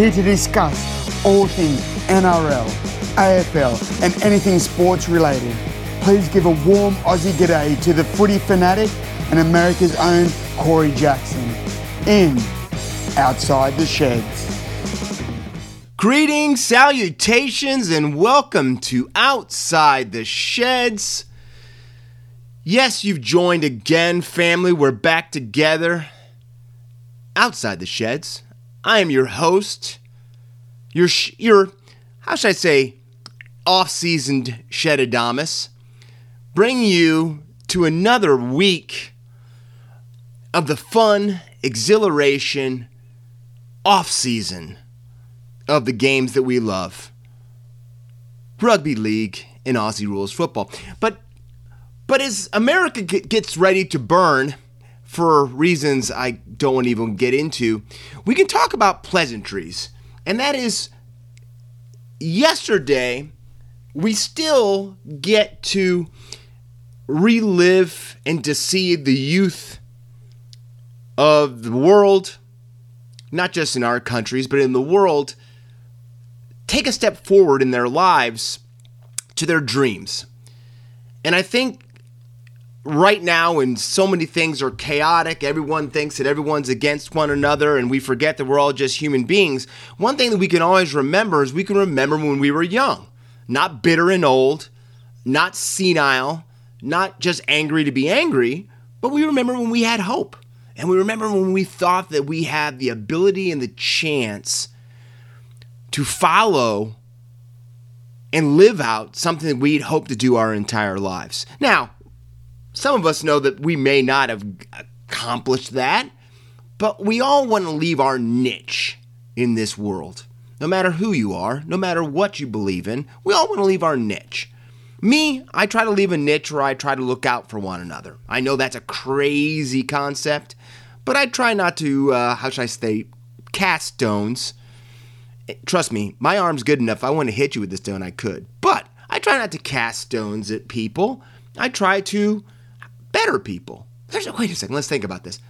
here to discuss all things NRL, AFL, and anything sports related. Please give a warm Aussie g'day to the footy fanatic and America's own Corey Jackson in Outside the Sheds. Greetings, salutations, and welcome to Outside the Sheds. Yes, you've joined again, family. We're back together outside the sheds. I am your host, your, sh- your how should I say, off seasoned Shedadamus, bringing you to another week of the fun, exhilaration, off season of the games that we love rugby league and Aussie rules football. But but as America gets ready to burn for reasons I don't even get into, we can talk about pleasantries. And that is yesterday we still get to relive and to see the youth of the world, not just in our countries, but in the world, take a step forward in their lives to their dreams. And I think right now, when so many things are chaotic, everyone thinks that everyone's against one another, and we forget that we're all just human beings. One thing that we can always remember is we can remember when we were young, not bitter and old, not senile, not just angry to be angry, but we remember when we had hope. And we remember when we thought that we had the ability and the chance to follow and live out something that we'd hoped to do our entire lives. Now, some of us know that we may not have accomplished that, but we all want to leave our niche in this world. No matter who you are, no matter what you believe in, we all want to leave our niche. Me, I try to leave a niche where I try to look out for one another. I know that's a crazy concept, but I try not to, uh, how should I say, cast stones Trust me, my arm's good enough. If I want to hit you with this stone, I could. But I try not to cast stones at people. I try to better people. There's a, wait a second. Let's think about this.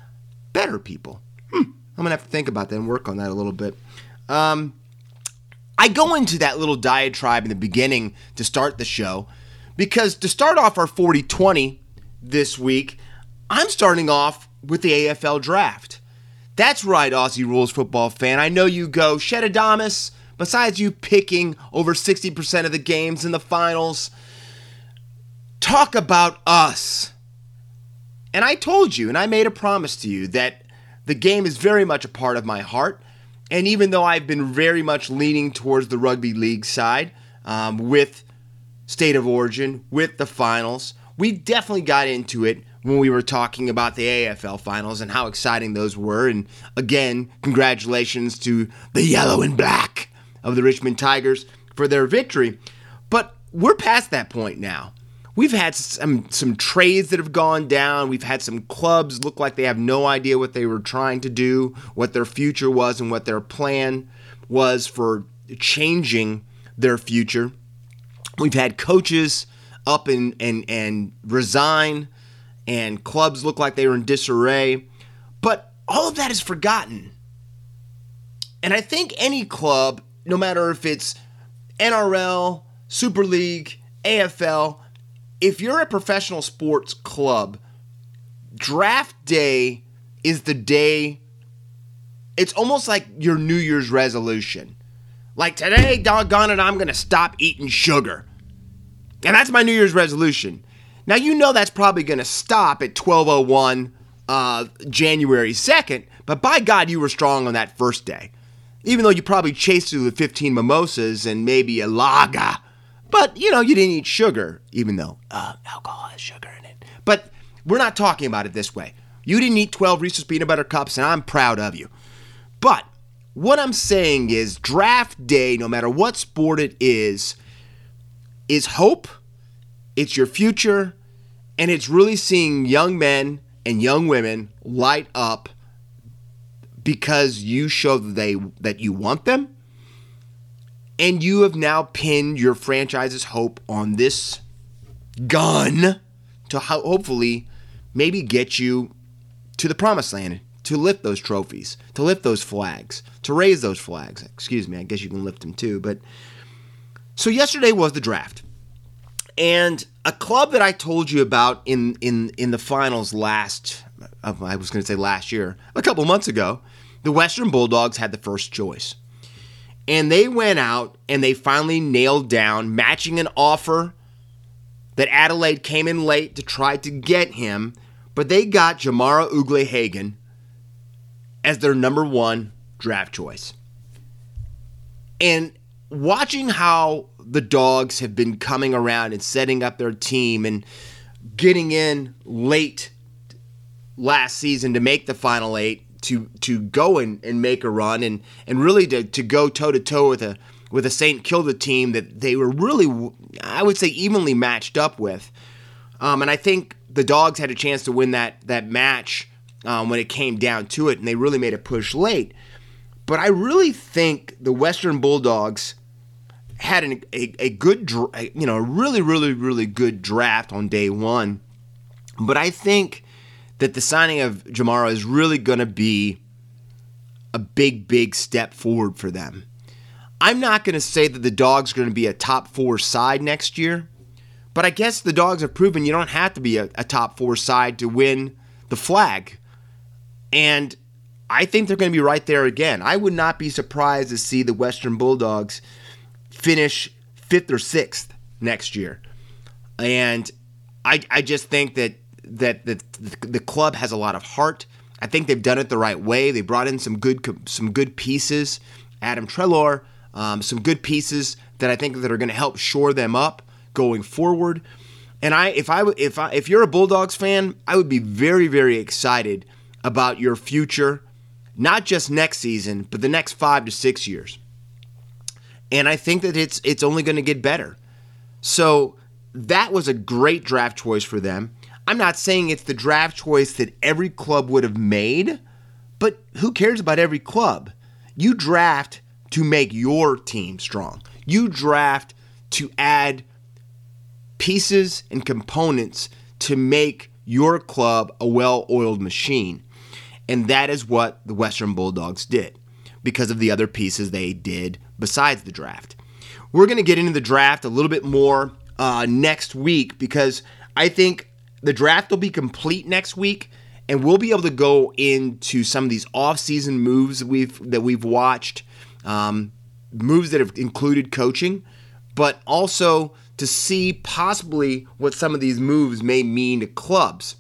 Better people. Hmm. I'm gonna have to think about that and work on that a little bit. Um, I go into that little diatribe in the beginning to start the show because to start off our 40-20 this week, I'm starting off with the AFL draft. That's right, Aussie Rules football fan. I know you go, Shedadamus, besides you picking over 60% of the games in the finals, talk about us. And I told you, and I made a promise to you, that the game is very much a part of my heart. And even though I've been very much leaning towards the rugby league side um, with State of Origin, with the finals, we definitely got into it when we were talking about the AFL finals and how exciting those were. And again, congratulations to the yellow and black of the Richmond Tigers for their victory. But we're past that point now. We've had some some trades that have gone down. We've had some clubs look like they have no idea what they were trying to do, what their future was, and what their plan was for changing their future. We've had coaches up and and and resign and clubs look like they were in disarray. But all of that is forgotten. And I think any club, no matter if it's NRL, Super League, AFL, if you're a professional sports club, draft day is the day. It's almost like your New Year's resolution. Like today, doggone it, I'm going to stop eating sugar. And that's my New Year's resolution. Now you know that's probably going to stop at 1201 uh, January 2nd, but by God, you were strong on that first day. Even though you probably chased through the 15 mimosas and maybe a lager, but you know, you didn't eat sugar, even though uh, alcohol has sugar in it. But we're not talking about it this way. You didn't eat 12 Reese's peanut butter cups, and I'm proud of you. But what I'm saying is, draft day, no matter what sport it is, is hope, it's your future, and it's really seeing young men and young women light up because you show they that you want them and you have now pinned your franchise's hope on this gun to ho- hopefully maybe get you to the promised land to lift those trophies, to lift those flags, to raise those flags. Excuse me, I guess you can lift them too. But so yesterday was the draft. And a club that I told you about in in in the finals last uh, I was going to say last year, a couple months ago, the Western Bulldogs had the first choice. And they went out and they finally nailed down matching an offer that Adelaide came in late to try to get him, but they got Jamarra Ugle-Hagan as their number one draft choice. And watching how the dogs have been coming around and setting up their team and getting in late last season to make the final eight to to go and, and make a run and and really to, to go toe to toe with a with a St. Kilda team that they were really I would say evenly matched up with. Um, and I think the dogs had a chance to win that that match um, when it came down to it, and they really made a push late. But I really think the Western Bulldogs had an, a, a good, you know, a really, really, really good draft on day one. But I think that the signing of Jamarra is really going to be a big, big step forward for them. I'm not going to say that the Dogs are going to be a top four side next year, but I guess the Dogs have proven you don't have to be a, a top four side to win the flag. And I think they're going to be right there again. I would not be surprised to see the Western Bulldogs finish fifth or sixth next year. And I, I just think that that the, the club has a lot of heart. I think they've done it the right way. They brought in some good some good pieces, Adam Treloar, um, some good pieces that I think that are going to help shore them up going forward. And I, if I, if I, if you're a Bulldogs fan, I would be very, very excited about your future, not just next season, but the next five to six years. And I think that it's it's only going to get better. So that was a great draft choice for them. I'm not saying it's the draft choice that every club would have made, but who cares about every club? You draft to make your team strong. You draft to add pieces and components to make your club a well oiled machine. And that is what the Western Bulldogs did because of the other pieces they did besides the draft. We're going to get into the draft a little bit more uh, next week because I think the draft will be complete next week and we'll be able to go into some of these off-season moves that we've that we've watched, um, moves that have included coaching, but also to see possibly what some of these moves may mean to clubs.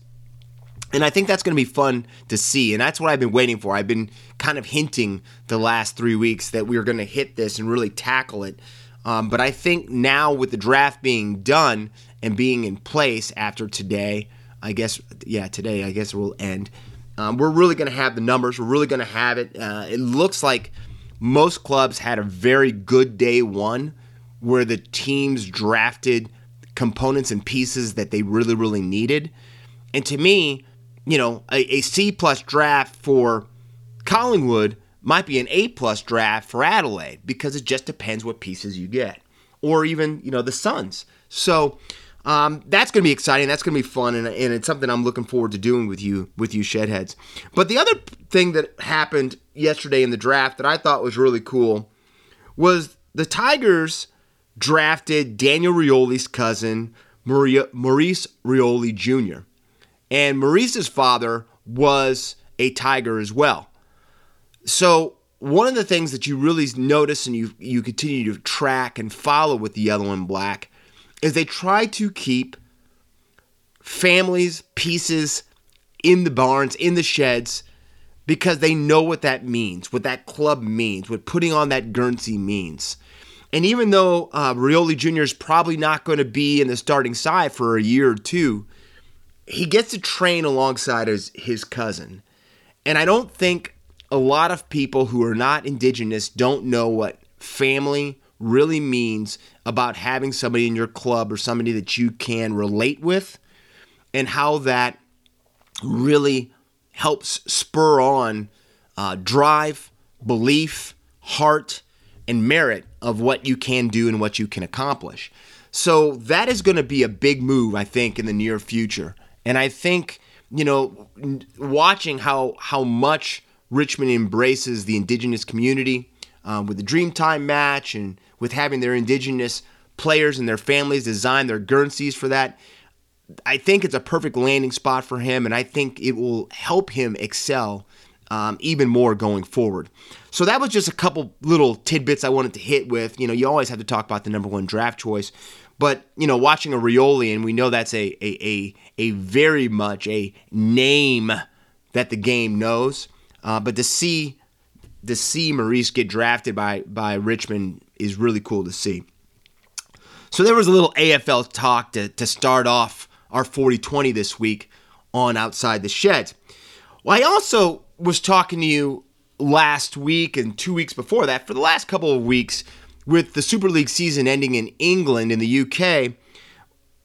And I think that's going to be fun to see, and that's what I've been waiting for. I've been kind of hinting the last three weeks that we are going to hit this and really tackle it. Um, but I think now with the draft being done and being in place after today, I guess, yeah, today, I guess it will end. Um, we're really going to have the numbers. We're really going to have it. Uh, it looks like most clubs had a very good day one where the teams drafted components and pieces that they really, really needed. And to me, you know, a, a C plus draft for Collingwood might be an A plus draft for Adelaide because it just depends what pieces you get, or even you know the Suns. So um, that's going to be exciting. That's going to be fun, and, and it's something I'm looking forward to doing with you, with you shedheads. But the other thing that happened yesterday in the draft that I thought was really cool was the Tigers drafted Daniel Rioli's cousin, Maria, Maurice Rioli Jr. And Maurice's father was a Tiger as well. So one of the things that you really notice and you you continue to track and follow with the yellow and black is they try to keep families, pieces in the barns, in the sheds, because they know what that means, what that club means, what putting on that Guernsey means. And even though uh, Rioli Jr. is probably not going to be in the starting side for a year or two, he gets to train alongside his, his cousin. And I don't think a lot of people who are not indigenous don't know what family really means about having somebody in your club or somebody that you can relate with and how that really helps spur on uh, drive, belief, heart, and merit of what you can do and what you can accomplish. So that is going to be a big move, I think, in the near future. And I think you know, watching how how much Richmond embraces the indigenous community um, with the Dreamtime match and with having their indigenous players and their families design their Guernseys for that. I think it's a perfect landing spot for him, and I think it will help him excel um, even more going forward. So that was just a couple little tidbits I wanted to hit with. You know, you always have to talk about the number one draft choice, but you know, watching a Rioli, and we know that's a a a, a very much a name that the game knows. Uh, but to see to see Maurice get drafted by by Richmond is really cool to see. So there was a little AFL talk to, to start off our 40-20 this week on Outside the Shed. Well, I also was talking to you last week and two weeks before that for the last couple of weeks with the Super League season ending in England in the UK.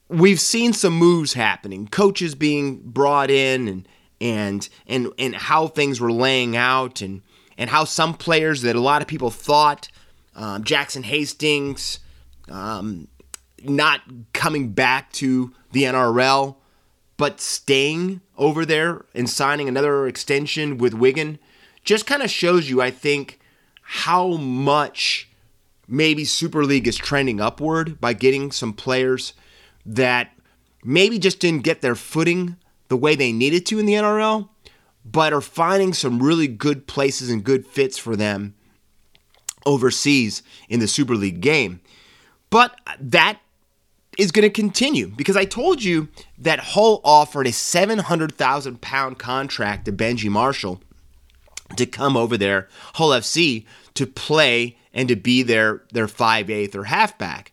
We've seen some moves happening, coaches being brought in and and and and how things were laying out and and how some players that a lot of people thought um, Jackson Hastings um, not coming back to the NRL but staying over there and signing another extension with Wigan just kind of shows you, I think, how much maybe Super League is trending upward by getting some players that maybe just didn't get their footing the way they needed to in the NRL, but are finding some really good places and good fits for them overseas in the Super League game. But that is going to continue because I told you that Hull offered a 700,000 pound contract to Benji Marshall to come over there, Hull FC, to play and to be their their 5'8 or halfback.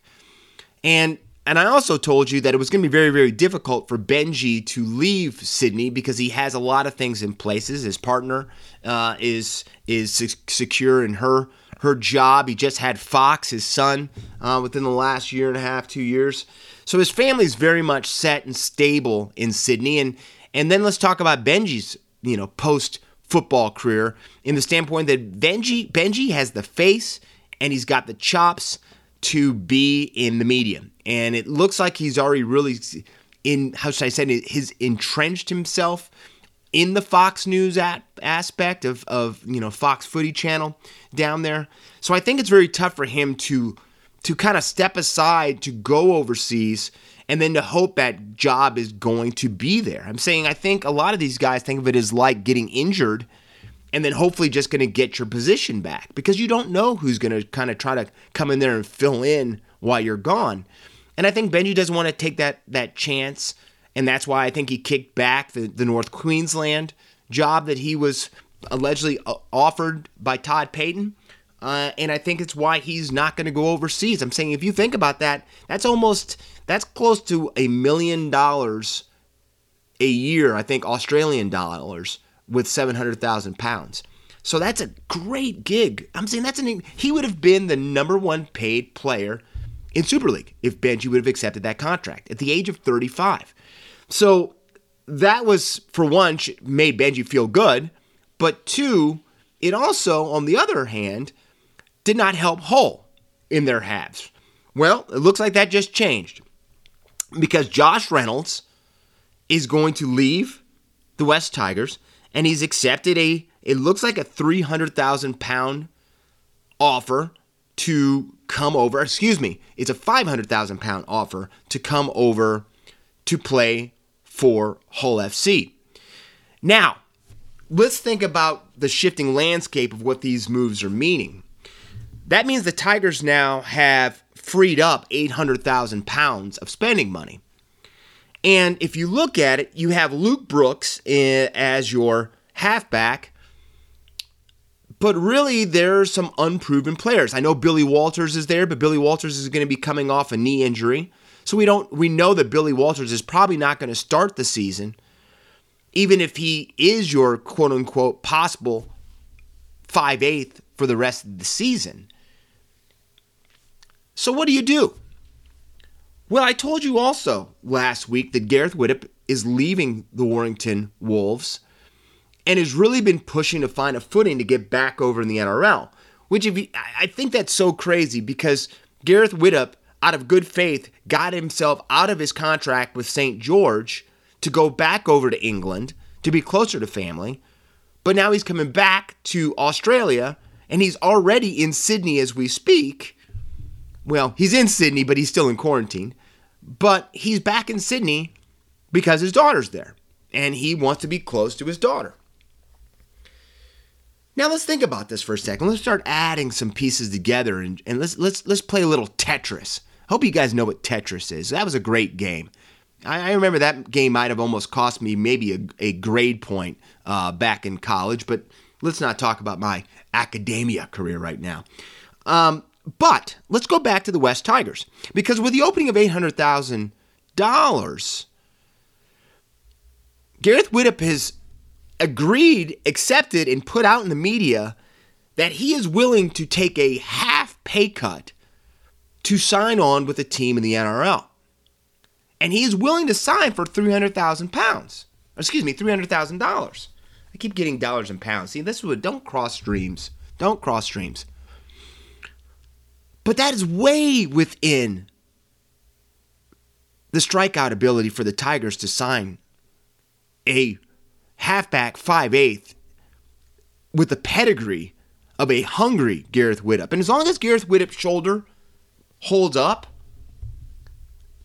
And and I also told you that it was going to be very, very difficult for Benji to leave Sydney because he has a lot of things in places. His partner uh, is is secure in her her job. He just had Fox, his son, uh, within the last year and a half, two years. So his family is very much set and stable in Sydney. And and then let's talk about Benji's, you know, post football career in the standpoint that Benji Benji has the face and he's got the chops to be in the media. And it looks like he's already really in how should I say it, his entrenched himself in the Fox News at, aspect of, of you know Fox Footy Channel down there. So I think it's very tough for him to to kind of step aside to go overseas and then to hope that job is going to be there. I'm saying I think a lot of these guys think of it as like getting injured and then hopefully just going to get your position back because you don't know who's going to kind of try to come in there and fill in while you're gone. And I think Benji doesn't want to take that that chance and that's why I think he kicked back the, the North Queensland job that he was allegedly uh, offered by Todd Payten. Uh, and I think it's why he's not going to go overseas. I'm saying if you think about that, that's almost that's close to a million dollars a year. I think Australian dollars with seven hundred thousand pounds. So that's a great gig. I'm saying that's an he would have been the number one paid player in Super League if Benji would have accepted that contract at the age of 35. So that was, for one, made Benji feel good. But two, it also, on the other hand, did not help Hull in their halves. Well, it looks like that just changed because Josh Reynolds is going to leave the West Tigers and he's accepted a, it looks like a 300,000 pound offer to come over. Excuse me, it's a 500,000 pound offer to come over to play for Hull FC. Now, let's think about the shifting landscape of what these moves are meaning. That means the Tigers now have freed up 800,000 pounds of spending money. And if you look at it, you have Luke Brooks eh, as your halfback, but really there's some unproven players. I know Billy Walters is there, but Billy Walters is going to be coming off a knee injury. So we don't we know that Billy Walters is probably not going to start the season, even if he is your quote unquote possible five eighth for the rest of the season. So what do you do? Well, I told you also last week that Gareth Widdop is leaving the Warrington Wolves and has really been pushing to find a footing to get back over in the NRL. Which if you, I think that's so crazy because Gareth Widdop out of good faith, got himself out of his contract with St. George to go back over to England to be closer to family. But now he's coming back to Australia and he's already in Sydney as we speak. Well, he's in Sydney, but he's still in quarantine. But he's back in Sydney because his daughter's there and he wants to be close to his daughter. Now let's think about this for a second. Let's start adding some pieces together and, and let's let's let's play a little Tetris. Hope you guys know what Tetris is. That was a great game. I, I remember that game might have almost cost me maybe a, a grade point uh, back in college, but let's not talk about my academia career right now. Um, but let's go back to the West Tigers because with the opening of eight hundred thousand dollars, Gareth Widdop has agreed, accepted, and put out in the media that he is willing to take a half pay cut to sign on with a team in the NRL. And he is willing to sign for 300,000 pounds. Excuse me, $300,000. I keep getting dollars and pounds. See, this would don't cross streams. Don't cross streams. But that is way within the strikeout ability for the Tigers to sign a halfback 5'8 with the pedigree of a hungry Gareth Widdop. And as long as Gareth Widdop's shoulder holds up,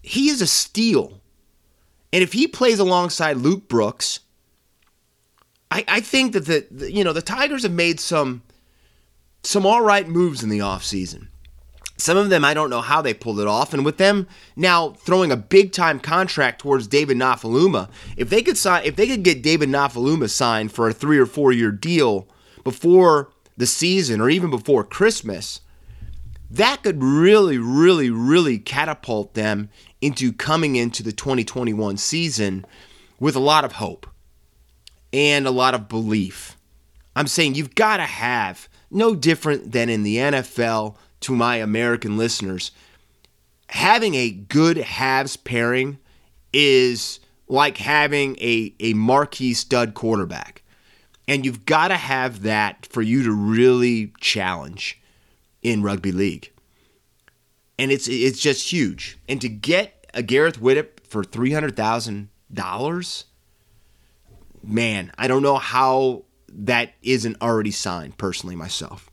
he is a steal. And if he plays alongside Luke Brooks, I, I think that the, the you know the Tigers have made some some all right moves in the offseason. Some of them I don't know how they pulled it off, and with them now throwing a big time contract towards David Nofoaluma, if they could sign, if they could get David Nofoaluma signed for a three or four year deal before the season or even before Christmas, that could really, really, really catapult them into coming into the 2021 season with a lot of hope and a lot of belief. I'm saying you've got to have no different than in the NFL to my American listeners, having a good halves pairing is like having a, a marquee stud quarterback. And you've got to have that for you to really challenge in rugby league. And it's it's just huge. And to get a Gareth Widdop for three hundred thousand dollars, man, I don't know how that isn't already signed personally myself.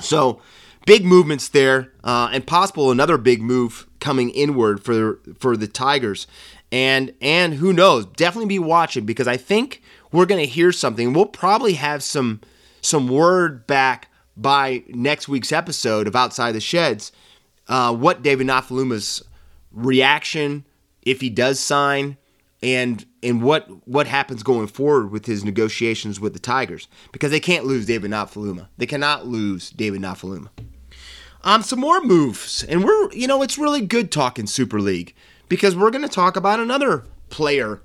So big movements there, uh, and possible another big move coming inward for for the Tigers. And and who knows? Definitely be watching because I think we're going to hear something. We'll probably have some some word back by next week's episode of Outside the Sheds. Uh, what David Nofoaluma's reaction if he does sign, and and what what happens going forward with his negotiations with the Tigers because they can't lose David Nofoaluma. They cannot lose David Nofoaluma. Um, some more moves, and we're you know it's really good talking Super League because we're going to talk about another player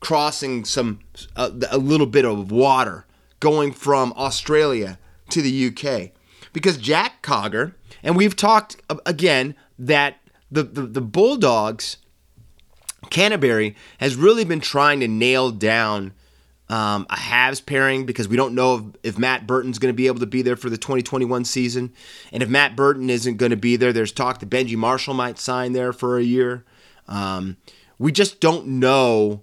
crossing some a, a little bit of water going from Australia to the UK because Jack Cogger and we've talked again that the, the, the Bulldogs Canterbury has really been trying to nail down um, a halves pairing because we don't know if, if Matt Burton's going to be able to be there for the 2021 season. And if Matt Burton isn't going to be there, there's talk that Benji Marshall might sign there for a year. Um, we just don't know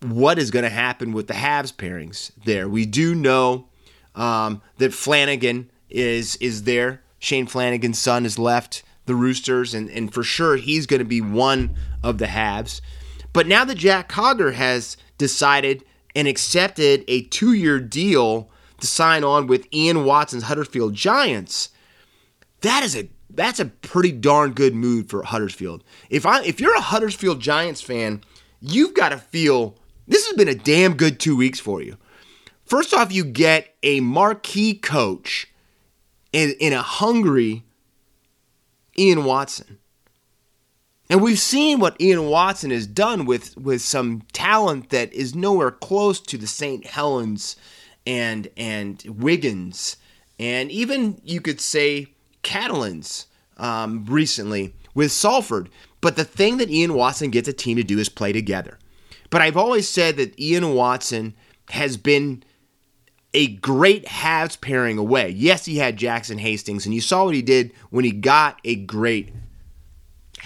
what is going to happen with the halves pairings there. We do know um, that Flanagan is is there. Shane Flanagan's son has left the Roosters, and, and for sure he's going to be one of the halves. But now that Jack Cogger has decided and accepted a two year deal to sign on with Ian Watson's Huddersfield Giants, that is a that's a pretty darn good move for Huddersfield. If I if you're a Huddersfield Giants fan, you've got to feel this has been a damn good two weeks for you. First off, you get a marquee coach in, in a hungry Ian Watson. And we've seen what Ian Watson has done with, with some talent that is nowhere close to the St. Helens and and Wiggins and even you could say Catalans um, recently with Salford. But the thing that Ian Watson gets a team to do is play together. But I've always said that Ian Watson has been a great halves pairing away. Yes, he had Jackson Hastings, and you saw what he did when he got a great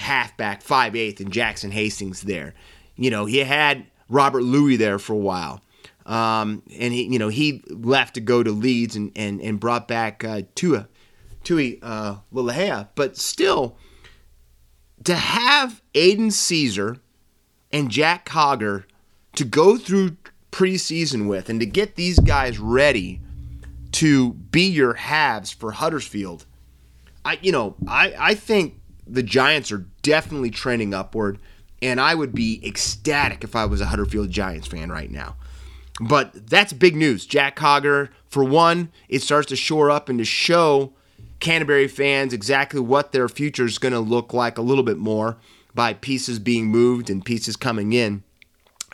halfback, 5'8", and Jackson Hastings there. You know, he had Robert Louis there for a while. Um, and he, you know, he left to go to Leeds and, and, and brought back uh, Tua, Tui uh. But still, to have Aidan Sezer and Jack Cogger to go through preseason with and to get these guys ready to be your halves for Huddersfield, I you know I I think the Giants are definitely trending upward, and I would be ecstatic if I was a Huddersfield Giants fan right now. But that's big news. Jack Cogger, for one, it starts to shore up and to show Canterbury fans exactly what their future is going to look like a little bit more by pieces being moved and pieces coming in.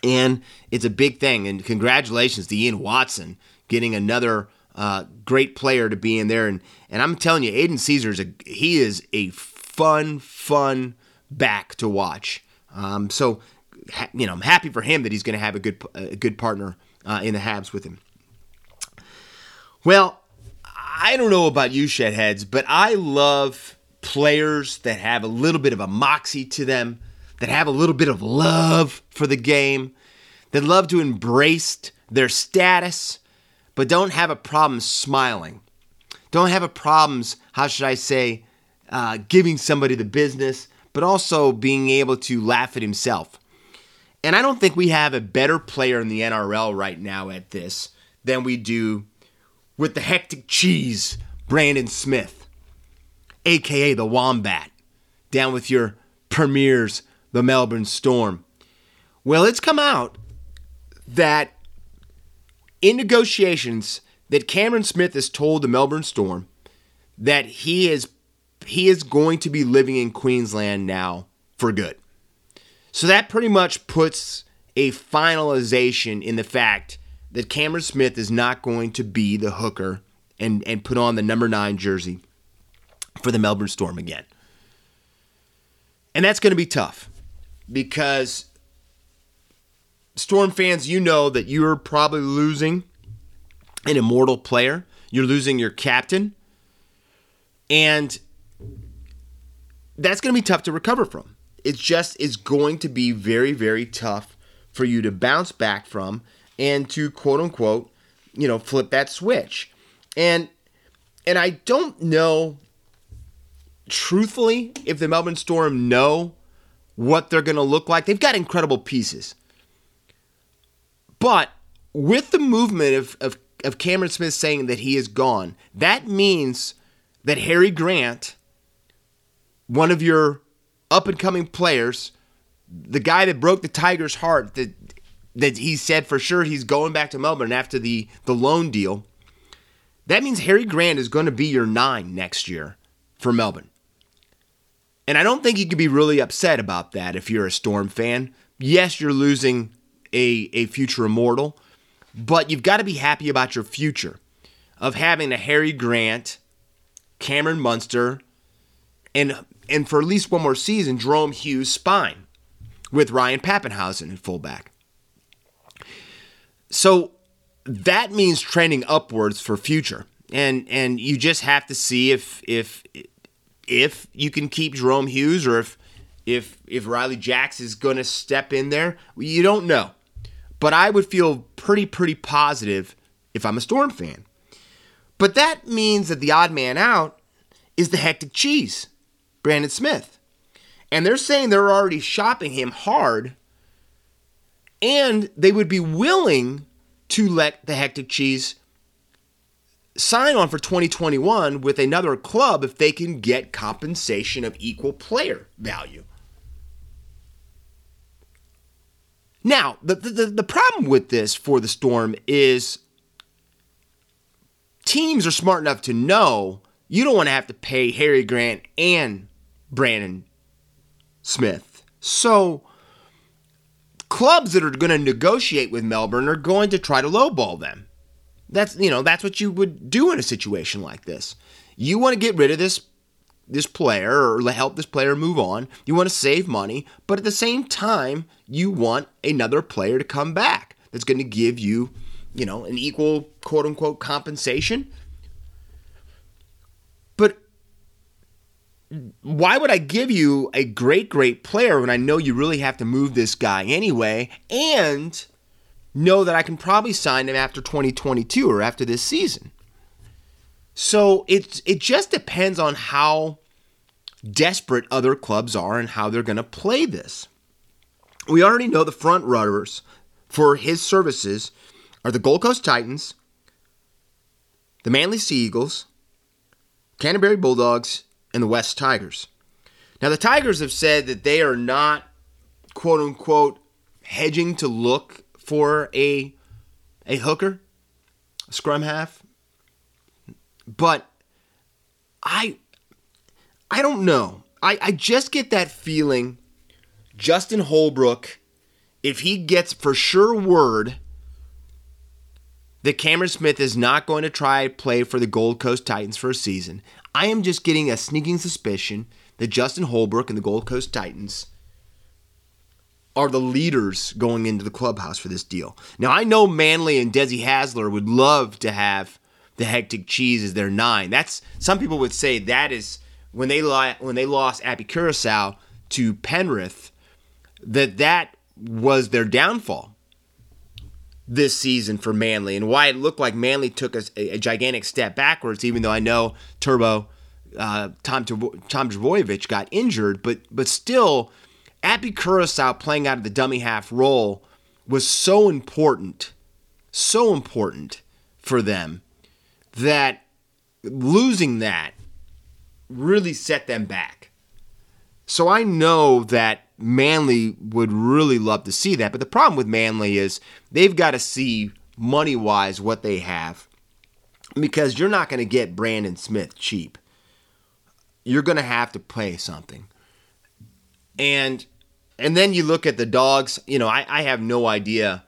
And it's a big thing. And congratulations to Ian Watson getting another uh, great player to be in there. And and I'm telling you, Aidan Sezer is a he is a fun, fun back to watch. Um, so you know, I'm happy for him that he's going to have a good a good partner uh, in the Habs with him. Well, I don't know about you, Shedheads, but I love players that have a little bit of a moxie to them, that have a little bit of love for the game, that love to embrace their status, but don't have a problem smiling. Don't have a problems, how should I say, uh, giving somebody the business, but also being able to laugh at himself. And I don't think we have a better player in the NRL right now at this than we do with the hectic cheese, Brandon Smith, aka the Wombat, down with your premiers, the Melbourne Storm. Well, it's come out that in negotiations that Cameron Smith has told the Melbourne Storm that he is he is going to be living in Queensland now for good. So that pretty much puts a finalization in the fact that Cameron Smith is not going to be the hooker and, and put on the number nine jersey for the Melbourne Storm again. And that's going to be tough because Storm fans, you know that you're probably losing an immortal player. You're losing your captain. And that's going to be tough to recover from. It's just is going to be very, very tough for you to bounce back from and to quote unquote, you know, flip that switch. And and I don't know truthfully if the Melbourne Storm know what they're going to look like. They've got incredible pieces. But with the movement of, of, of Cameron Smith saying that he is gone, that means that Harry Grant, one of your up and coming players, the guy that broke the Tigers' heart, that that he said for sure he's going back to Melbourne after the, the loan deal. That means Harry Grant is going to be your nine next year for Melbourne. And I don't think you could be really upset about that if you're a Storm fan. Yes, you're losing a, a future immortal, but you've got to be happy about your future of having a Harry Grant, Cameron Munster, and and for at least one more season, Jahrome Hughes spine with Ryan Papenhuyzen at fullback. So that means trending upwards for future. And and you just have to see if if if you can keep Jahrome Hughes or if if if Ryley Jacks is going to step in there. You don't know. But I would feel pretty pretty positive if I'm a Storm fan. But that means that the odd man out is the hectic cheese, Brandon Smith. And they're saying they're already shopping him hard and they would be willing to let the hectic cheese sign on for 2021 with another club if they can get compensation of equal player value. Now, the, the, the problem with this for the Storm is teams are smart enough to know you don't want to have to pay Harry Grant and Brandon Smith. So clubs that are going to negotiate with Melbourne are going to try to lowball them. That's you know that's what you would do in a situation like this. You want to get rid of this this player or help this player move on. You want to save money, but at the same time, you want another player to come back that's going to give you, you know, an equal quote unquote compensation. But why would I give you a great, great player when I know you really have to move this guy anyway and know that I can probably sign him after 2022 or after this season? So it, it just depends on how desperate other clubs are and how they're going to play this. We already know the front runners for his services are the Gold Coast Titans, the Manly Sea Eagles, Canterbury Bulldogs, and the West Tigers. Now, the Tigers have said that they are not, quote unquote, hedging to look for a, a hooker, a scrum half. But I I don't know. I, I just get that feeling Justin Holbrook, if he gets for sure word that Cameron Smith is not going to try play for the Gold Coast Titans for a season, I am just getting a sneaking suspicion that Justin Holbrook and the Gold Coast Titans are the leaders going into the clubhouse for this deal. Now I know Manly and Desi Hasler would love to have the hectic cheese as their nine. That's some people would say that is when they when they lost Api Koroisau to Penrith, that that was their downfall this season for Manly and why it looked like Manly took a, a gigantic step backwards. Even though I know Turbo uh, Tom Tom Trbojevic got injured, but but still, Api Koroisau playing out of the dummy half role was so important, so important for them that losing that really set them back. So I know that Manly would really love to see that. But the problem with Manly is they've got to see money wise what they have because you're not going to get Brandon Smith cheap. You're going to have to pay something. And and then you look at the dogs, you know, I, I have no idea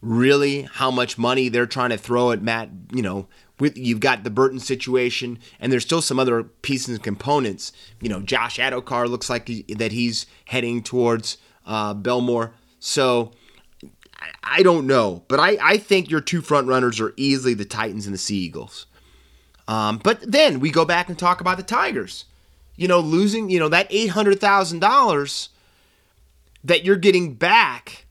really how much money they're trying to throw at Matt, you know, with you've got the Burton situation, and there's still some other pieces and components. You know, Josh Addo-Carr looks like he, that he's heading towards uh, Belmore. So I, don't know, but I, I think your two front runners are easily the Titans and the Sea Eagles. Um, but then we go back and talk about the Tigers. You know, losing you know that eight hundred thousand dollars that you're getting back.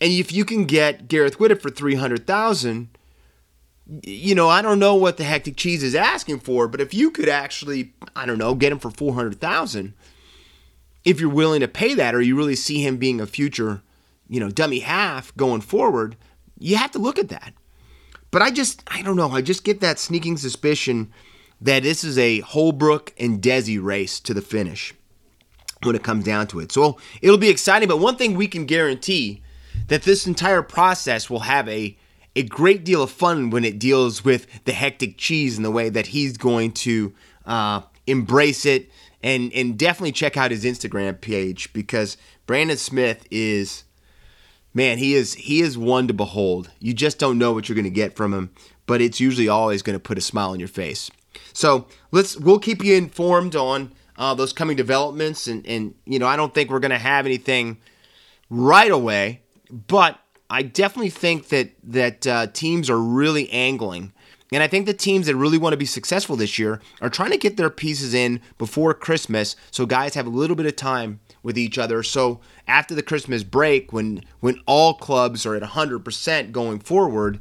And if you can get Gareth Widdop for three hundred thousand, you know, I don't know what the hectic cheese is asking for, but if you could actually, I don't know, get him for four hundred thousand, if you're willing to pay that, or you really see him being a future, you know, dummy half going forward, you have to look at that. But I just, I don't know, I just get that sneaking suspicion that this is a Holbrook and Desi race to the finish when it comes down to it. So it'll be exciting. But one thing we can guarantee that this entire process will have a a great deal of fun when it deals with the hectic cheese and the way that he's going to uh, embrace it and and definitely check out his Instagram page because Brandon Smith is man he is he is one to behold. You just don't know what you're going to get from him, but it's usually always going to put a smile on your face. So let's we'll keep you informed on uh, those coming developments and and you know I don't think we're going to have anything right away, but I definitely think that that uh, teams are really angling, and I think the teams that really want to be successful this year are trying to get their pieces in before Christmas, so guys have a little bit of time with each other. So after the Christmas break, when when all clubs are at 100% going forward,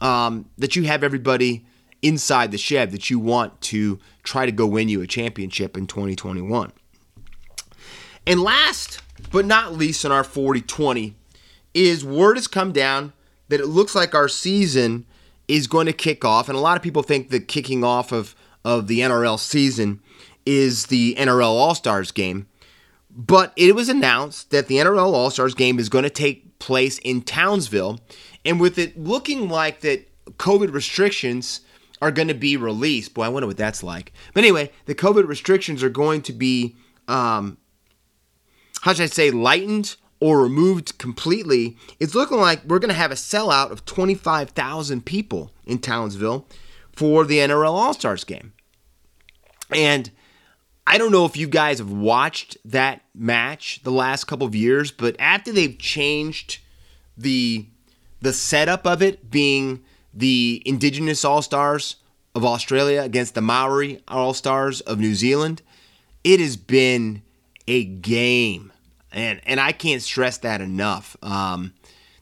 um, that you have everybody inside the shed that you want to try to go win you a championship in 2021. And last but not least in our 40 20 is word has come down that it looks like our season is going to kick off, and a lot of people think the kicking off of of the NRL season is the NRL All Stars game. But it was announced that the NRL All Stars game is going to take place in Townsville, and with it looking like that COVID restrictions are going to be released. Boy, I wonder what that's like. But anyway, the COVID restrictions are going to be, um, how should I say, lightened or removed completely, it's looking like we're going to have a sellout of 25,000 people in Townsville for the NRL All Stars game. And I don't know if you guys have watched that match the last couple of years, but after they've changed the the setup of it being the Indigenous All Stars of Australia against the Maori All Stars of New Zealand. It has been a game, and and I can't stress that enough. Um,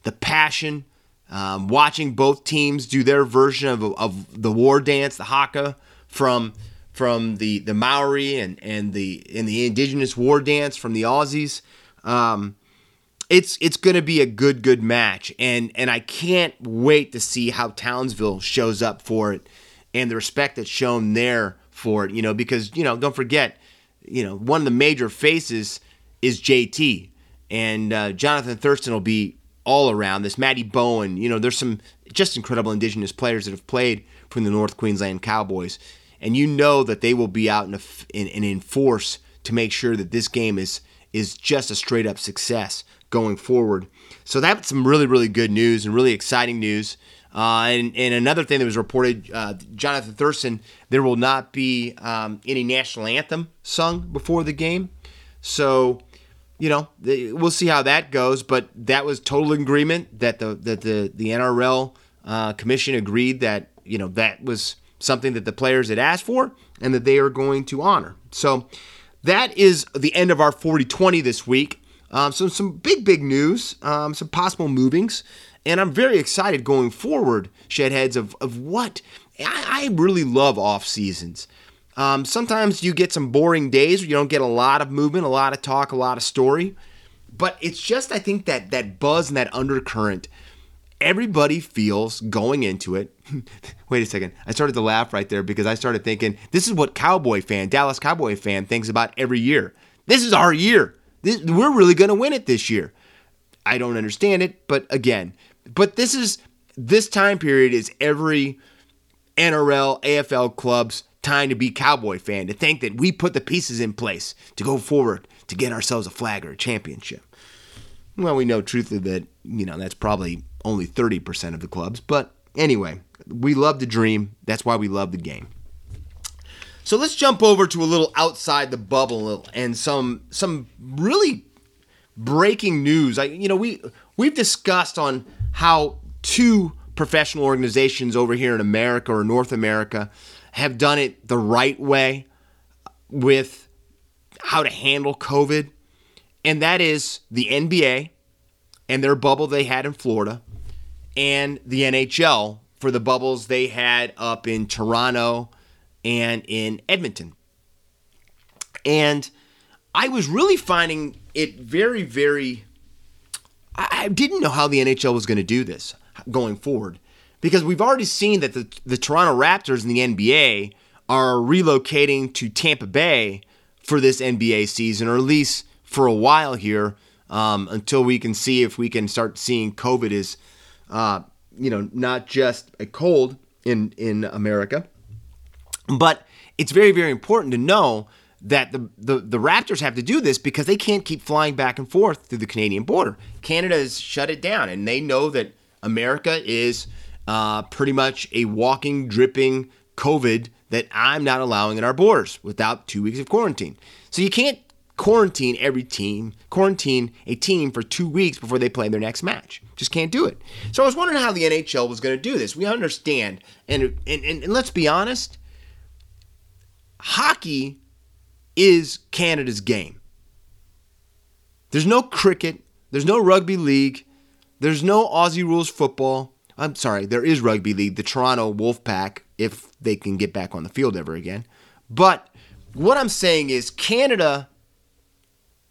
the passion, um, watching both teams do their version of, of the war dance, the haka from from the, the Maori and, and the and the indigenous war dance from the Aussies. Um, it's it's going to be a good good match, and and I can't wait to see how Townsville shows up for it, and the respect that's shown there for it. You know, because you know, don't forget, you know, one of the major faces is JT, and uh, Jonathan Thurston will be all around this. Matty Bowen, you know, there's some just incredible Indigenous players that have played from the North Queensland Cowboys, and you know that they will be out in, a, in, in force to make sure that this game is is just a straight up success going forward. So that's some really really good news and really exciting news. Uh, and, and another thing that was reported, uh, Jonathan Thurston, there will not be um, any national anthem sung before the game. So you know, we'll see how that goes. But that was total agreement that the that the the NRL uh, commission agreed that you know that was something that the players had asked for and that they are going to honor. So that is the end of our 40-20 this week. Um, so some big big news, um, some possible movings, and I'm very excited going forward, Shedheads, of of what I, I really love off seasons. Um, sometimes you get some boring days where you don't get a lot of movement, a lot of talk, a lot of story. But it's just, I think, that that buzz and that undercurrent everybody feels going into it. Wait a second. I started to laugh right there because I started thinking this is what Cowboy fan, Dallas Cowboy fan, thinks about every year. This is our year. This, we're really going to win it this year. I don't understand it, but again, but this is this time period is every NRL, AFL club's time to be Cowboy fan, to think that we put the pieces in place to go forward to get ourselves a flag or a championship. Well, we know truthfully that, you know, that's probably only 30% of the clubs. But anyway, we love the dream. That's why we love the game. So let's jump over to a little outside the bubble and some some really breaking news. I you know, we we've discussed on how two professional organizations over here in America or North America have done it the right way with how to handle COVID, and that is the NBA and their bubble they had in Florida, and the NHL for the bubbles they had up in Toronto and in Edmonton. And I was really finding it very, very. I didn't know how the NHL was going to do this going forward because we've already seen that the, the Toronto Raptors in the NBA are relocating to Tampa Bay for this NBA season, or at least for a while here, um, until we can see if we can start seeing COVID as, uh, you know, not just a cold in in America, but it's very very important to know that the, the, the Raptors have to do this because they can't keep flying back and forth through the Canadian border. Canada has shut it down, and they know that America is uh, pretty much a walking, dripping COVID that I'm not allowing in our borders without two weeks of quarantine. So you can't quarantine every team, quarantine a team for two weeks before they play their next match. Just can't do it. So I was wondering how the NHL was going to do this. We understand, and, and, and, and let's be honest, hockey is Canada's game. There's no cricket, there's no rugby league, there's no Aussie rules football. I'm sorry, there is rugby league, the Toronto Wolfpack, if they can get back on the field ever again. But what I'm saying is Canada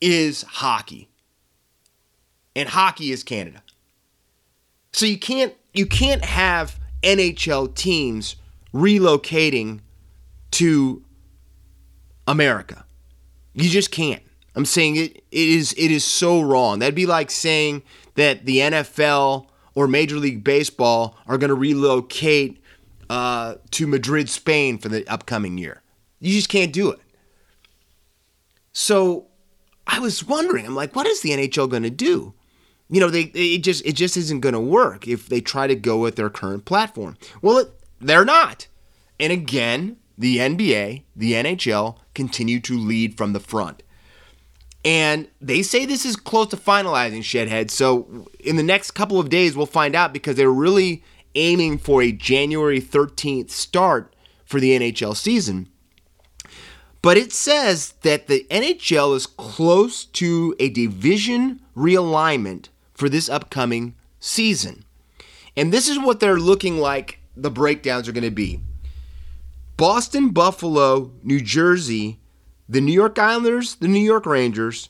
is hockey. And hockey is Canada. So you can't you can't have NHL teams relocating to America. You just can't. I'm saying it, it is it is so wrong. That'd be like saying that the NFL or Major League Baseball are going to relocate uh, to Madrid, Spain for the upcoming year. You just can't do it. So I was wondering, I'm like, what is the NHL going to do? You know, they it just it just isn't going to work if they try to go with their current platform. Well, it, they're not. And again, the NBA, the NHL continue to lead from the front. And they say this is close to finalizing Shedhead. So in the next couple of days, we'll find out because they're really aiming for a January 13th start for the NHL season. But it says that the NHL is close to a division realignment for this upcoming season. And this is what they're looking like the breakdowns are going to be Boston, Buffalo, New Jersey, the New York Islanders, the New York Rangers,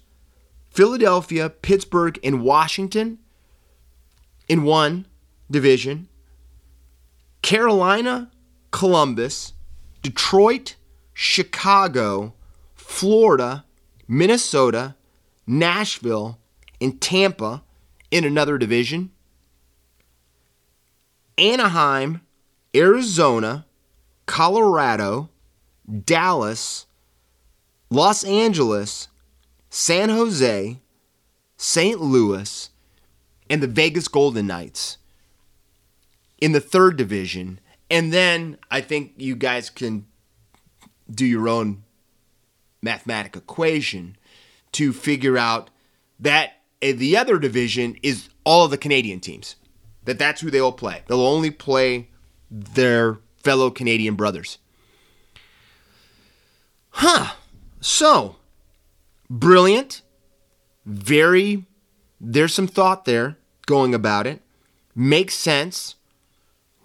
Philadelphia, Pittsburgh, and Washington in one division, Carolina, Columbus, Detroit, Chicago, Florida, Minnesota, Nashville, and Tampa in another division. Anaheim, Arizona, Colorado, Dallas, Los Angeles, San Jose, St. Louis, and the Vegas Golden Knights in the third division. And then I think you guys can do your own mathematical equation to figure out that eh, the other division is all of the Canadian teams. That that's who they'll play. They'll only play their fellow Canadian brothers. Huh. So, brilliant. Very there's some thought there going about it. Makes sense.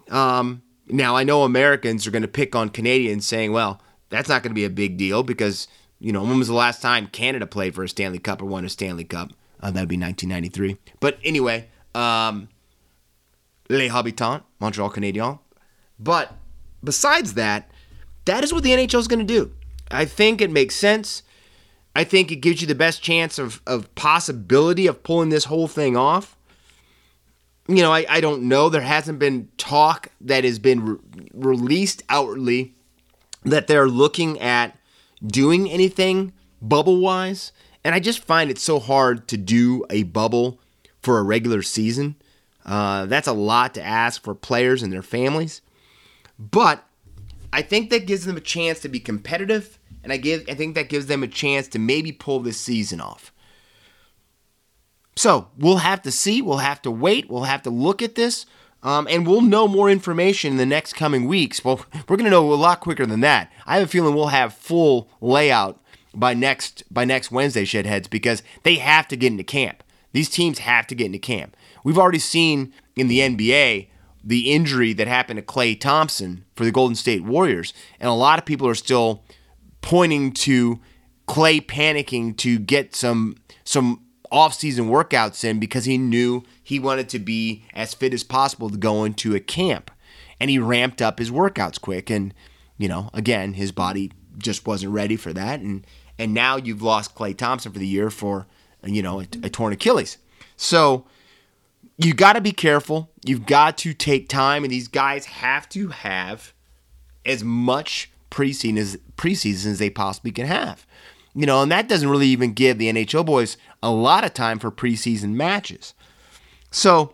Um, now I know Americans are going to pick on Canadians saying, well, that's not going to be a big deal because, you know, when was the last time Canada played for a Stanley Cup or won a Stanley Cup? Uh, that would be 1993. But anyway, um, Les Habitants, Montreal Canadiens. But besides that, that is what the NHL is going to do. I think it makes sense. I think it gives you the best chance of, of possibility of pulling this whole thing off. You know, I, I don't know. There hasn't been talk that has been re- released outwardly that they're looking at doing anything bubble wise. And I just find it so hard to do a bubble for a regular season. Uh, that's a lot to ask for players and their families. But I think that gives them a chance to be competitive, and I give I think that gives them a chance to maybe pull this season off. So we'll have to see. We'll have to wait. We'll have to look at this. Um, and we'll know more information in the next coming weeks. Well, we're going to know a lot quicker than that. I have a feeling we'll have full layout by next by next Wednesday, Shedheads, because they have to get into camp. These teams have to get into camp. We've already seen in the NBA the injury that happened to Klay Thompson for the Golden State Warriors, and a lot of people are still pointing to Klay panicking to get some some off-season workouts in because he knew he wanted to be as fit as possible to go into a camp. And he ramped up his workouts quick and you know, again, his body just wasn't ready for that and and now you've lost Klay Thompson for the year for you know, a, a torn Achilles. So you got to be careful. You've got to take time and these guys have to have as much preseason as preseason as they possibly can have. You know, and that doesn't really even give the NHL boys a lot of time for preseason matches. So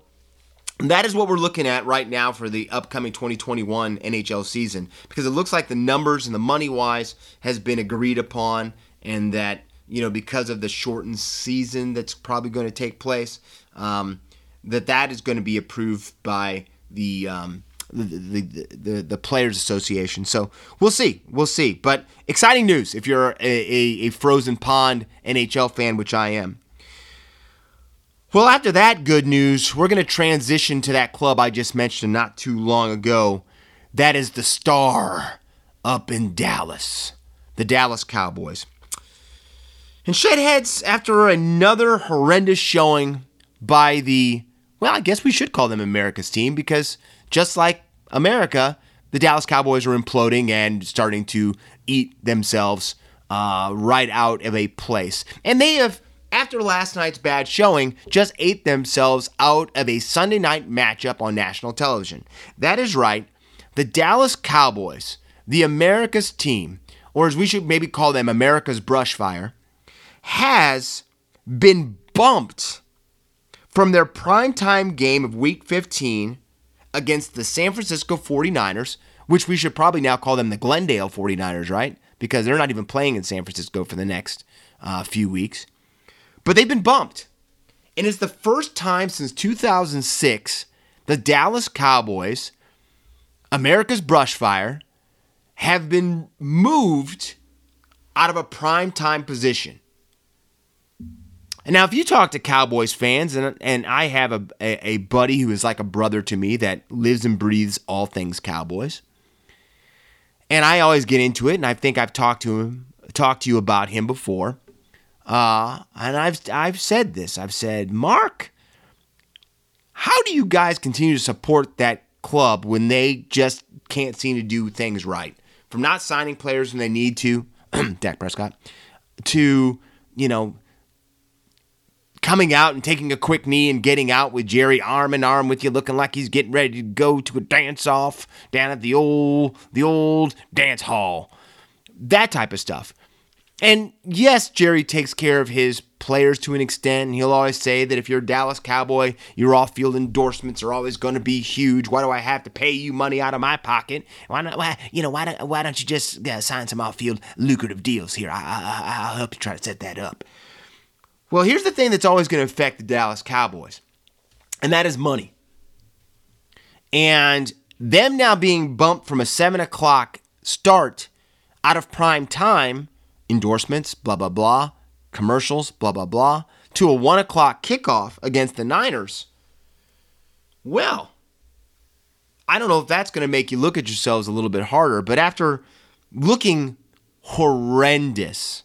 that is what we're looking at right now for the upcoming 2021 NHL season because it looks like the numbers and the money wise has been agreed upon, and that you know because of the shortened season that's probably going to take place, um, that that is going to be approved by the um, the, the, the, Players Association. So we'll see. We'll see. But exciting news if you're a, a, a, frozen pond NHL fan, which I am. Well, after that good news, we're going to transition to that club I just mentioned not too long ago. That is the star up in Dallas, the Dallas Cowboys. And Shedheads, after another horrendous showing by the, well, I guess we should call them America's team because just like America, the Dallas Cowboys are imploding and starting to eat themselves uh, right out of a place. And they have, after last night's bad showing, just ate themselves out of a Sunday night matchup on national television. That is right. The Dallas Cowboys, the America's team, or as we should maybe call them, America's brush fire, has been bumped from their primetime game of week 15 against the San Francisco 49ers, which we should probably now call them the Glendale 49ers, right? Because they're not even playing in San Francisco for the next uh, few weeks. But they've been bumped. And it's the first time since 2006 the Dallas Cowboys, America's Brushfire, have been moved out of a prime time position. Now, if you talk to Cowboys fans, and, and I have a, a, a buddy who is like a brother to me that lives and breathes all things Cowboys, and I always get into it, and I think I've talked to him, talked to you about him before. Uh, and I've I've said this. I've said, Mark, how do you guys continue to support that club when they just can't seem to do things right? From not signing players when they need to, Dak Prescott, to you know coming out and taking a quick knee and getting out with Jerry arm in arm with you, looking like he's getting ready to go to a dance off down at the old the old dance hall. That type of stuff. And yes, Jerry takes care of his players to an extent. He'll always say that if you're a Dallas Cowboy, your off-field endorsements are always going to be huge. Why do I have to pay you money out of my pocket? Why not? Why you know? Why don't Why don't you just uh, sign some off-field lucrative deals here? I, I, I'll help you try to set that up. Well, here's the thing that's always going to affect the Dallas Cowboys, and that is money. And them now being bumped from a seven o'clock start out of prime time endorsements, blah, blah, blah, commercials, blah, blah, blah, to a one o'clock kickoff against the Niners. Well, I don't know if that's going to make you look at yourselves a little bit harder, but after looking horrendous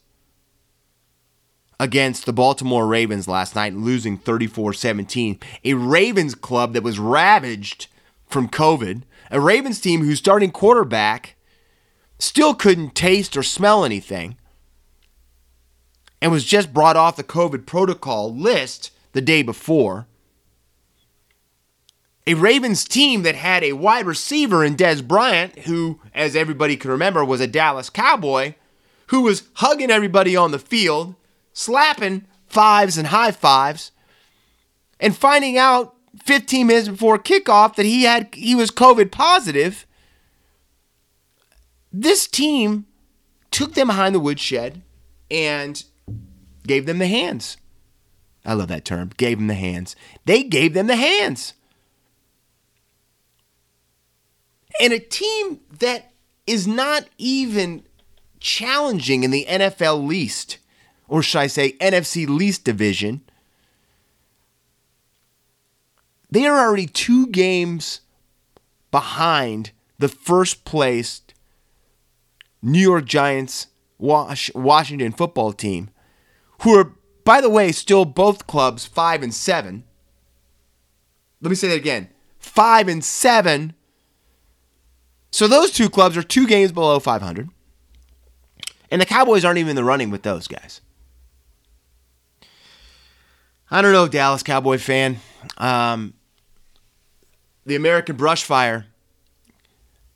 against the Baltimore Ravens last night losing 34 17, a Ravens club that was ravaged from COVID, a Ravens team whose starting quarterback still couldn't taste or smell anything and was just brought off the COVID protocol list the day before. A Ravens team that had a wide receiver in Dez Bryant, who, as everybody can remember, was a Dallas Cowboy, who was hugging everybody on the field, slapping fives and high fives, and finding out 15 minutes before kickoff that he had he was COVID positive. This team took them behind the woodshed and gave them the hands. I love that term. Gave them the hands. They gave them the hands. And a team that is not even challenging in the NFL least, or should I say NFC least division, they are already two games behind the first place New York Giants Washington football team who are, by the way, still both clubs five and seven. Let me say that again five and seven. So those two clubs are two games below 500. And the Cowboys aren't even in the running with those guys. I don't know, Dallas Cowboy fan. Um, the American brush fire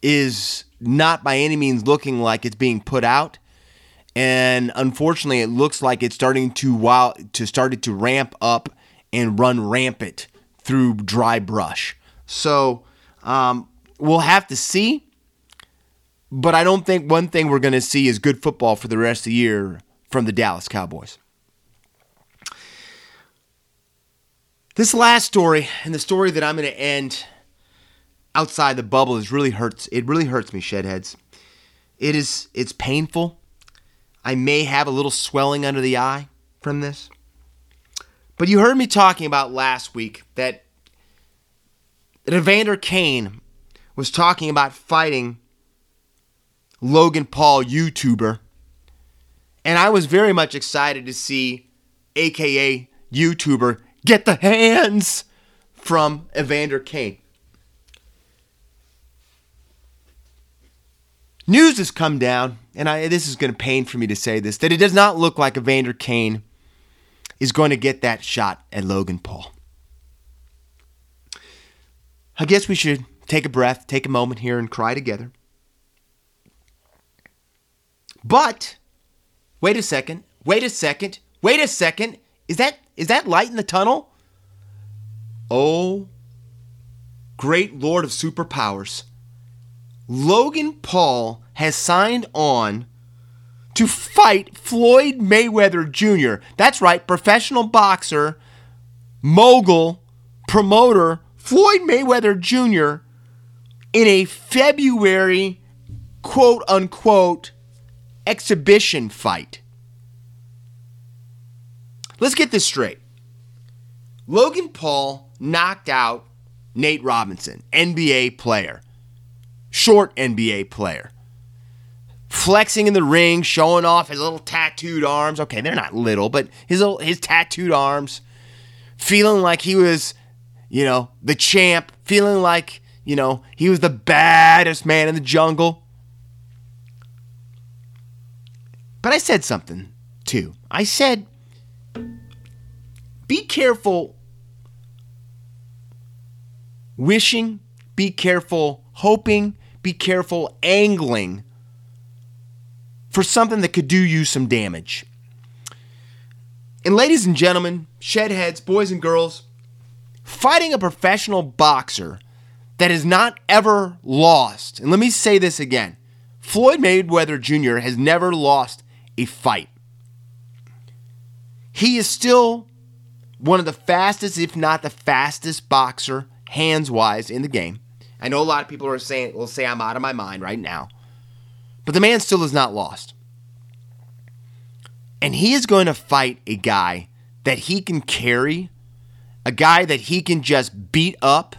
is not by any means looking like it's being put out and unfortunately, it looks like it's starting to wow to started to ramp up and run rampant through dry brush. So um, we'll have to see. But I don't think one thing we're going to see is good football for the rest of the year from the Dallas Cowboys. This last story and the story that I'm going to end outside the bubble is really hurts. It really hurts me, shedheads. It is. It's painful. I may have a little swelling under the eye from this. But you heard me talking about last week that, that Evander Kane was talking about fighting Logan Paul, YouTuber. And I was very much excited to see AKA YouTuber get the hands from Evander Kane. News has come down, and I, this is going to pain for me to say this, that it does not look like Evander Kane is going to get that shot at Logan Paul. I guess we should take a breath, take a moment here, and cry together. But wait a second, wait a second, wait a second. Is that is that light in the tunnel? Oh, great Lord of superpowers. Logan Paul has signed on to fight Floyd Mayweather Jr. That's right, professional boxer, mogul, promoter, Floyd Mayweather Jr. in a February quote unquote exhibition fight. Let's get this straight. Logan Paul knocked out Nate Robinson, NBA player, short NBA player. Flexing in the ring, showing off his little tattooed arms. Okay, they're not little, but his little, his tattooed arms. Feeling like he was, you know, the champ. Feeling like, you know, he was the baddest man in the jungle. But I said something too. I said, be careful wishing, be careful hoping, be careful angling for something that could do you some damage. And ladies and gentlemen, shedheads, boys and girls, fighting a professional boxer that has not ever lost, and let me say this again Floyd Mayweather Jr. has never lost a fight. He is still one of the fastest, if not the fastest boxer, hands wise, in the game. I know a lot of people are saying will say I'm out of my mind right now. But the man still is not lost. And he is going to fight a guy that he can carry, a guy that he can just beat up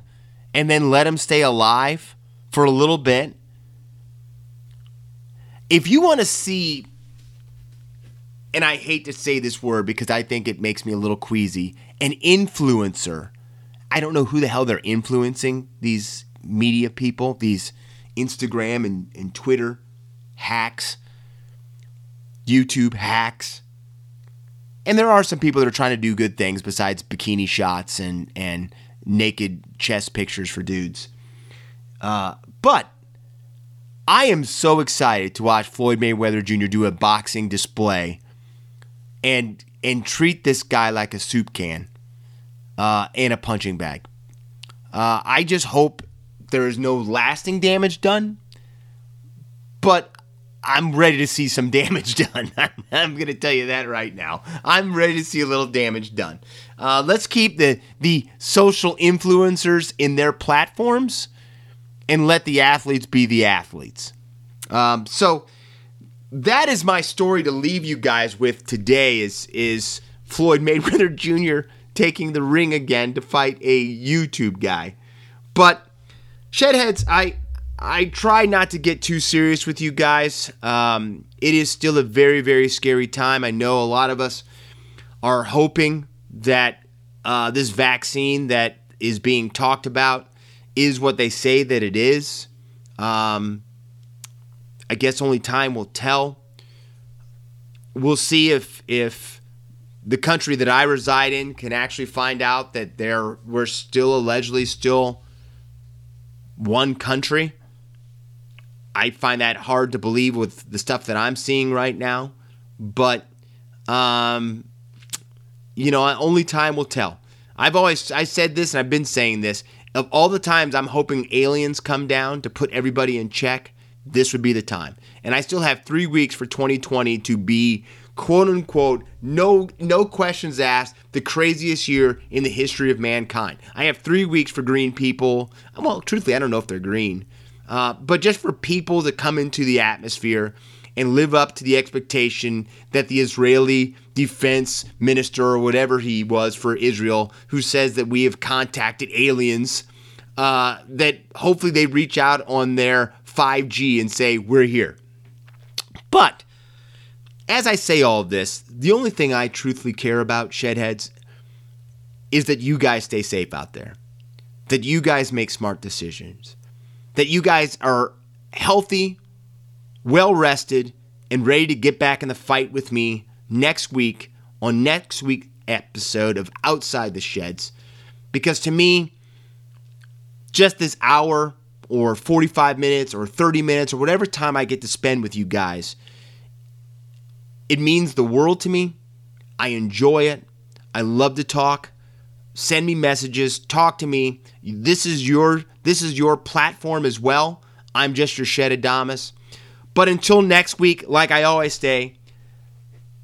and then let him stay alive for a little bit. If you want to see and I hate to say this word because I think it makes me a little queasy, an influencer. I don't know who the hell they're influencing, these media people, these Instagram and, and Twitter hacks, YouTube hacks. And there are some people that are trying to do good things besides bikini shots and, and naked chest pictures for dudes. Uh, but I am so excited to watch Floyd Mayweather Jr. do a boxing display and and treat this guy like a soup can uh, and a punching bag. Uh, I just hope there is no lasting damage done, but I'm ready to see some damage done. I'm, going to tell you that right now. I'm ready to see a little damage done. Uh, let's keep the the social influencers in their platforms and let the athletes be the athletes. Um, so that is my story to leave you guys with today is is Floyd Mayweather Jr. taking the ring again to fight a YouTube guy. But Shedheads, I I try not to get too serious with you guys. Um, it is still a very, very scary time. I know a lot of us are hoping that uh, this vaccine that is being talked about is what they say that it is. Um, I guess only time will tell. We'll see if if the country that I reside in can actually find out that there we're still allegedly still one country. I find that hard to believe with the stuff that I'm seeing right now, but um, you know, only time will tell. I've always I said this and I've been saying this. Of all the times I'm hoping aliens come down to put everybody in check, this would be the time. And I still have three weeks for 2020 to be quote unquote no no questions asked the craziest year in the history of mankind. I have three weeks for green people. Well, truthfully, I don't know if they're green, uh, but just for people to come into the atmosphere and live up to the expectation that the Israeli defense minister or whatever he was for Israel, who says that we have contacted aliens, uh, that hopefully they reach out on their 5G and say, We're here. But as I say all of this, the only thing I truthfully care about, Shedheads, is that you guys stay safe out there, that you guys make smart decisions, that you guys are healthy, well rested, and ready to get back in the fight with me next week on next week's episode of Outside the Sheds. Because to me, just this hour or 45 minutes or 30 minutes or whatever time I get to spend with you guys, it means the world to me. I enjoy it. I love to talk. Send me messages, talk to me. This is your this is your platform as well. I'm just your Shed Adamus. But until next week, like I always say,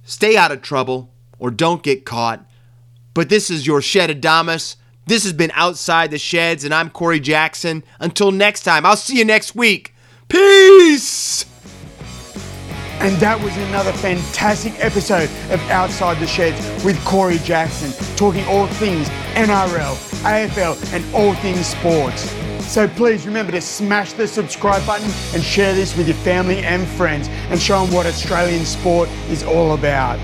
stay out of trouble or don't get caught. But this is your Shed Adamus this has been Outside the Sheds, and I'm Corey Jackson. Until next time, I'll see you next week. Peace! And that was another fantastic episode of Outside the Sheds with Corey Jackson, talking all things NRL, AFL, and all things sports. So please remember to smash the subscribe button and share this with your family and friends and show them what Australian sport is all about.